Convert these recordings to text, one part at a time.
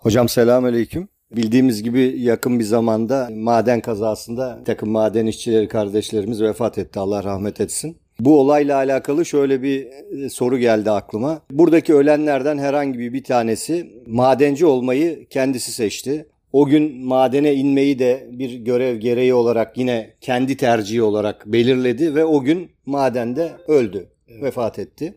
Hocam selamünaleyküm. Bildiğimiz gibi yakın bir zamanda maden kazasında bir takım maden işçileri kardeşlerimiz vefat etti. Allah rahmet etsin. Bu olayla alakalı şöyle bir e, soru geldi aklıma. Buradaki ölenlerden herhangi bir tanesi madenci olmayı kendisi seçti. O gün madene inmeyi de bir görev gereği olarak yine kendi tercihi olarak belirledi ve o gün madende öldü, evet. vefat etti.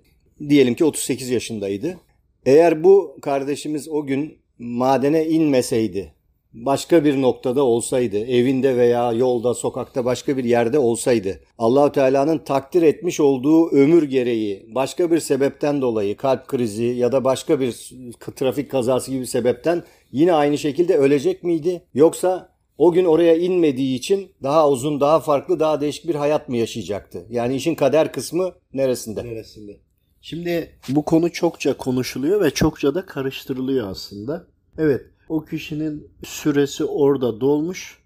Diyelim ki 38 yaşındaydı. Eğer bu kardeşimiz o gün madene inmeseydi, başka bir noktada olsaydı, evinde veya yolda, sokakta başka bir yerde olsaydı, Allahü Teala'nın takdir etmiş olduğu ömür gereği başka bir sebepten dolayı kalp krizi ya da başka bir trafik kazası gibi sebepten yine aynı şekilde ölecek miydi? Yoksa o gün oraya inmediği için daha uzun, daha farklı, daha değişik bir hayat mı yaşayacaktı? Yani işin kader kısmı neresinde? Neresinde? Şimdi bu konu çokça konuşuluyor ve çokça da karıştırılıyor aslında. Evet, o kişinin süresi orada dolmuş.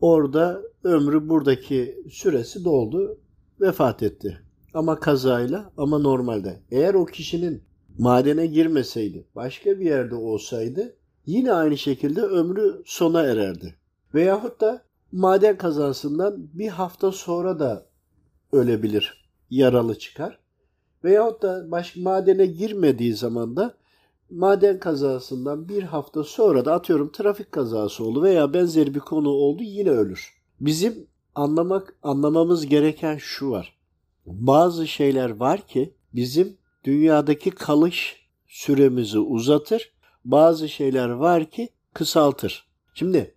Orada ömrü buradaki süresi doldu, vefat etti. Ama kazayla ama normalde. Eğer o kişinin madene girmeseydi, başka bir yerde olsaydı yine aynı şekilde ömrü sona ererdi. Veyahut da maden kazasından bir hafta sonra da ölebilir, yaralı çıkar. Veyahut da başka madene girmediği zaman da maden kazasından bir hafta sonra da atıyorum trafik kazası oldu veya benzer bir konu oldu yine ölür. Bizim anlamak anlamamız gereken şu var. Bazı şeyler var ki bizim dünyadaki kalış süremizi uzatır. Bazı şeyler var ki kısaltır. Şimdi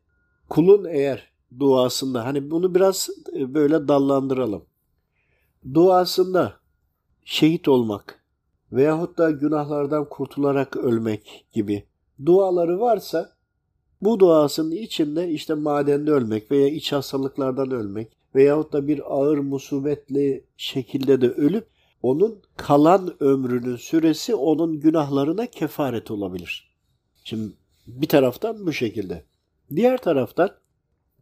kulun eğer duasında hani bunu biraz e, böyle dallandıralım. Duasında şehit olmak veyahut da günahlardan kurtularak ölmek gibi duaları varsa bu duasının içinde işte madende ölmek veya iç hastalıklardan ölmek veyahut da bir ağır musibetli şekilde de ölüp onun kalan ömrünün süresi onun günahlarına kefaret olabilir. Şimdi bir taraftan bu şekilde. Diğer taraftan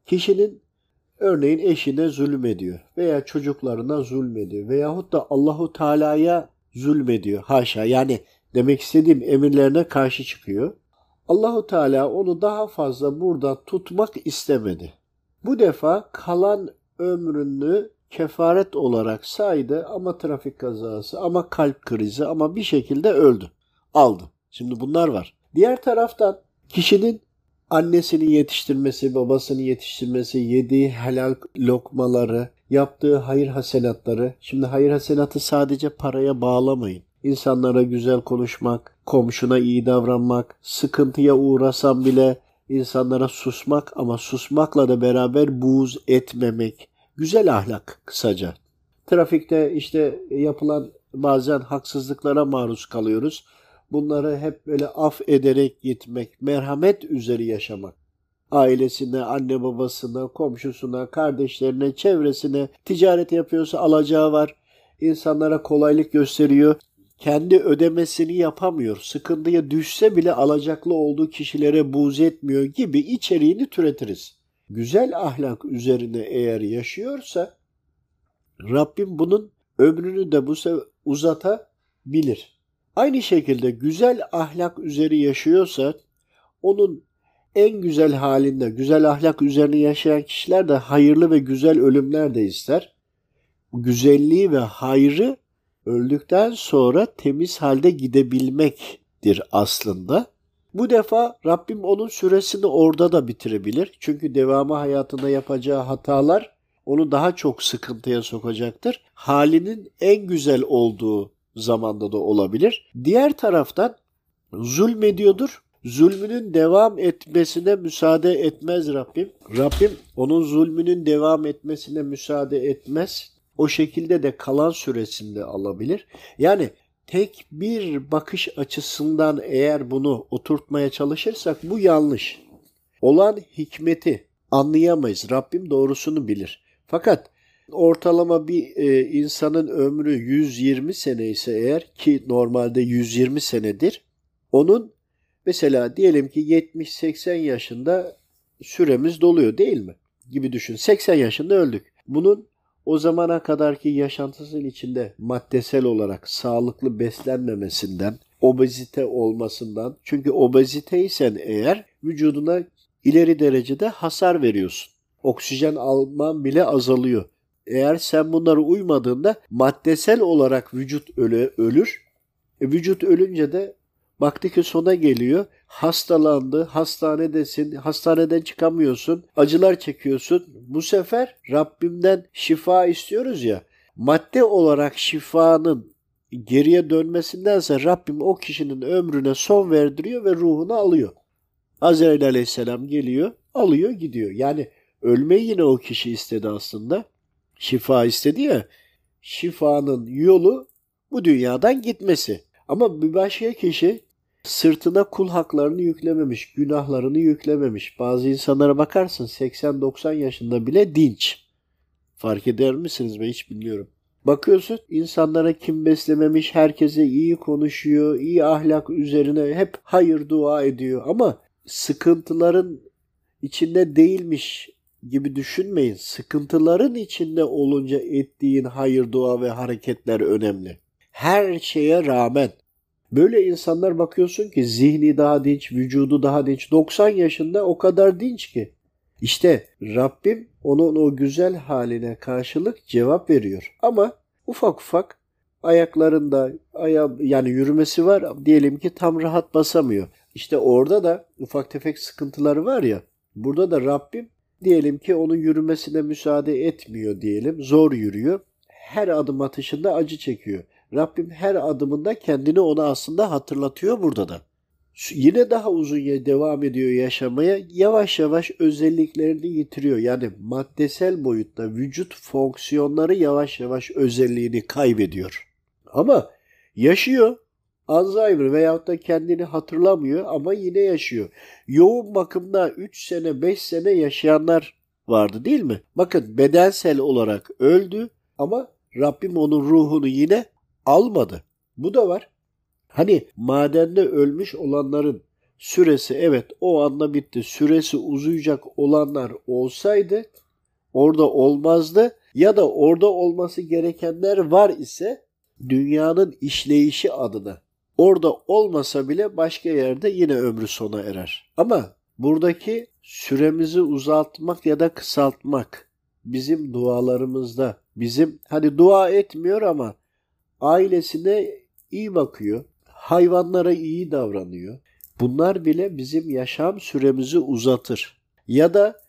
kişinin örneğin eşine zulmediyor veya çocuklarına zulmediyor veyahut da Allahu Teala'ya zulmediyor. Haşa yani demek istediğim emirlerine karşı çıkıyor. Allahu Teala onu daha fazla burada tutmak istemedi. Bu defa kalan ömrünü kefaret olarak saydı ama trafik kazası ama kalp krizi ama bir şekilde öldü. Aldı. Şimdi bunlar var. Diğer taraftan kişinin annesini yetiştirmesi, babasını yetiştirmesi, yediği helal lokmaları, yaptığı hayır hasenatları. Şimdi hayır hasenatı sadece paraya bağlamayın. İnsanlara güzel konuşmak, komşuna iyi davranmak, sıkıntıya uğrasam bile insanlara susmak ama susmakla da beraber buğz etmemek. Güzel ahlak kısaca. Trafikte işte yapılan bazen haksızlıklara maruz kalıyoruz. Bunları hep böyle af ederek gitmek, merhamet üzeri yaşamak ailesine, anne babasına, komşusuna, kardeşlerine, çevresine ticaret yapıyorsa alacağı var. İnsanlara kolaylık gösteriyor. Kendi ödemesini yapamıyor. Sıkıntıya düşse bile alacaklı olduğu kişilere buğz etmiyor gibi içeriğini türetiriz. Güzel ahlak üzerine eğer yaşıyorsa Rabbim bunun ömrünü de bu uzatabilir. Aynı şekilde güzel ahlak üzeri yaşıyorsa onun en güzel halinde, güzel ahlak üzerine yaşayan kişiler de hayırlı ve güzel ölümler de ister. Güzelliği ve hayrı öldükten sonra temiz halde gidebilmektir aslında. Bu defa Rabbim onun süresini orada da bitirebilir. Çünkü devamı hayatında yapacağı hatalar onu daha çok sıkıntıya sokacaktır. Halinin en güzel olduğu zamanda da olabilir. Diğer taraftan zulmediyordur zulmünün devam etmesine müsaade etmez Rabbim. Rabbim onun zulmünün devam etmesine müsaade etmez. O şekilde de kalan süresinde alabilir. Yani tek bir bakış açısından eğer bunu oturtmaya çalışırsak bu yanlış. Olan hikmeti anlayamayız. Rabbim doğrusunu bilir. Fakat ortalama bir e, insanın ömrü 120 sene ise eğer ki normalde 120 senedir onun Mesela diyelim ki 70-80 yaşında süremiz doluyor değil mi? Gibi düşün. 80 yaşında öldük. Bunun o zamana kadarki yaşantısının içinde maddesel olarak sağlıklı beslenmemesinden obezite olmasından. Çünkü obeziteysen eğer vücuduna ileri derecede hasar veriyorsun. Oksijen alman bile azalıyor. Eğer sen bunları uymadığında maddesel olarak vücut ölü, ölür. E, vücut ölünce de baktı ki sona geliyor. Hastalandı, hastanedesin, hastaneden çıkamıyorsun, acılar çekiyorsun. Bu sefer Rabbimden şifa istiyoruz ya. Madde olarak şifanın geriye dönmesindense Rabbim o kişinin ömrüne son verdiriyor ve ruhunu alıyor. Azrail aleyhisselam geliyor, alıyor gidiyor. Yani ölmeyi yine o kişi istedi aslında. Şifa istedi ya. Şifanın yolu bu dünyadan gitmesi. Ama bir başka kişi sırtına kul haklarını yüklememiş, günahlarını yüklememiş. Bazı insanlara bakarsın 80-90 yaşında bile dinç. Fark eder misiniz ben hiç bilmiyorum. Bakıyorsun insanlara kim beslememiş, herkese iyi konuşuyor, iyi ahlak üzerine hep hayır dua ediyor. Ama sıkıntıların içinde değilmiş gibi düşünmeyin. Sıkıntıların içinde olunca ettiğin hayır dua ve hareketler önemli. Her şeye rağmen böyle insanlar bakıyorsun ki zihni daha dinç, vücudu daha dinç. 90 yaşında o kadar dinç ki. İşte Rabbim onun o güzel haline karşılık cevap veriyor. Ama ufak ufak ayaklarında aya yani yürümesi var diyelim ki tam rahat basamıyor. İşte orada da ufak tefek sıkıntıları var ya. Burada da Rabbim diyelim ki onun yürümesine müsaade etmiyor diyelim. Zor yürüyor. Her adım atışında acı çekiyor. Rabbim her adımında kendini ona aslında hatırlatıyor burada da. Yine daha uzun devam ediyor yaşamaya. Yavaş yavaş özelliklerini yitiriyor. Yani maddesel boyutta vücut fonksiyonları yavaş yavaş özelliğini kaybediyor. Ama yaşıyor. Alzheimer veyahut da kendini hatırlamıyor ama yine yaşıyor. Yoğun bakımda 3 sene 5 sene yaşayanlar vardı değil mi? Bakın bedensel olarak öldü ama Rabbim onun ruhunu yine almadı. Bu da var. Hani madende ölmüş olanların süresi evet o anda bitti. Süresi uzayacak olanlar olsaydı orada olmazdı ya da orada olması gerekenler var ise dünyanın işleyişi adına orada olmasa bile başka yerde yine ömrü sona erer. Ama buradaki süremizi uzaltmak ya da kısaltmak bizim dualarımızda bizim hadi dua etmiyor ama ailesine iyi bakıyor, hayvanlara iyi davranıyor. Bunlar bile bizim yaşam süremizi uzatır. Ya da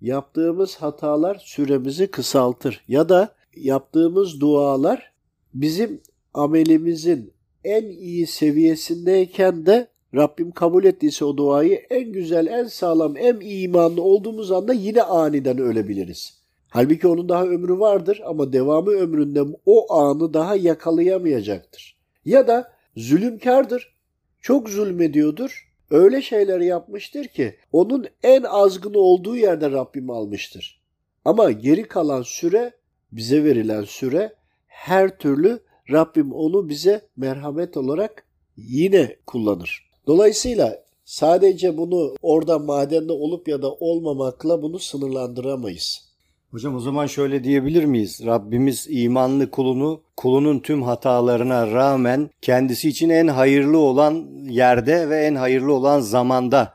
yaptığımız hatalar süremizi kısaltır. Ya da yaptığımız dualar bizim amelimizin en iyi seviyesindeyken de Rabbim kabul ettiyse o duayı en güzel, en sağlam, en imanlı olduğumuz anda yine aniden ölebiliriz. Halbuki onun daha ömrü vardır ama devamı ömründe o anı daha yakalayamayacaktır. Ya da zulümkardır, çok zulmediyordur, öyle şeyler yapmıştır ki onun en azgın olduğu yerde Rabbim almıştır. Ama geri kalan süre, bize verilen süre her türlü Rabbim onu bize merhamet olarak yine kullanır. Dolayısıyla sadece bunu orada madende olup ya da olmamakla bunu sınırlandıramayız. Hocam o zaman şöyle diyebilir miyiz? Rabbimiz imanlı kulunu kulunun tüm hatalarına rağmen kendisi için en hayırlı olan yerde ve en hayırlı olan zamanda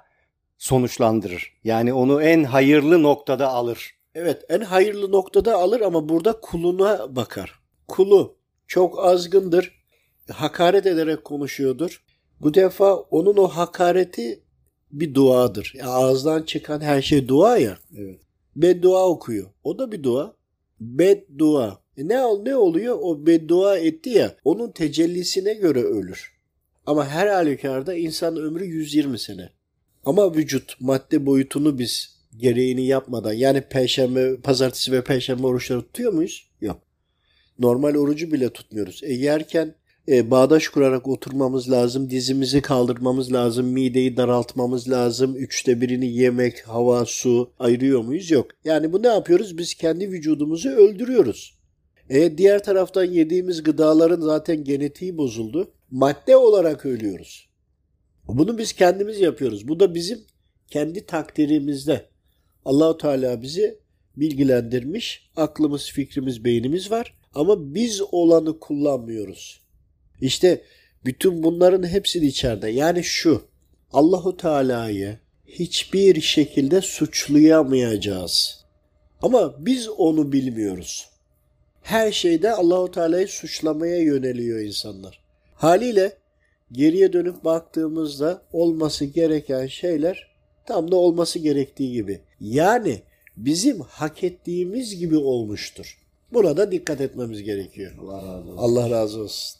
sonuçlandırır. Yani onu en hayırlı noktada alır. Evet en hayırlı noktada alır ama burada kuluna bakar. Kulu çok azgındır, hakaret ederek konuşuyordur. Bu defa onun o hakareti bir duadır. Yani ağızdan çıkan her şey dua ya. Evet. Beddua okuyor. O da bir dua. Beddua. E ne, ne oluyor? O beddua etti ya onun tecellisine göre ölür. Ama her halükarda insan ömrü 120 sene. Ama vücut madde boyutunu biz gereğini yapmadan yani perşembe, pazartesi ve perşembe oruçları tutuyor muyuz? Yok. Normal orucu bile tutmuyoruz. E yerken e, bağdaş kurarak oturmamız lazım, dizimizi kaldırmamız lazım, mideyi daraltmamız lazım, üçte birini yemek, hava, su ayırıyor muyuz? Yok. Yani bu ne yapıyoruz? Biz kendi vücudumuzu öldürüyoruz. E, diğer taraftan yediğimiz gıdaların zaten genetiği bozuldu. Madde olarak ölüyoruz. Bunu biz kendimiz yapıyoruz. Bu da bizim kendi takdirimizde. Allahu Teala bizi bilgilendirmiş. Aklımız, fikrimiz, beynimiz var ama biz olanı kullanmıyoruz. İşte Bütün bunların hepsini içeride. Yani şu. Allahu Teala'yı hiçbir şekilde suçlayamayacağız. Ama biz onu bilmiyoruz. Her şeyde Allahu Teala'yı suçlamaya yöneliyor insanlar. Haliyle geriye dönüp baktığımızda olması gereken şeyler tam da olması gerektiği gibi. Yani bizim hak ettiğimiz gibi olmuştur. Buna da dikkat etmemiz gerekiyor. Allah razı olsun. Allah razı olsun.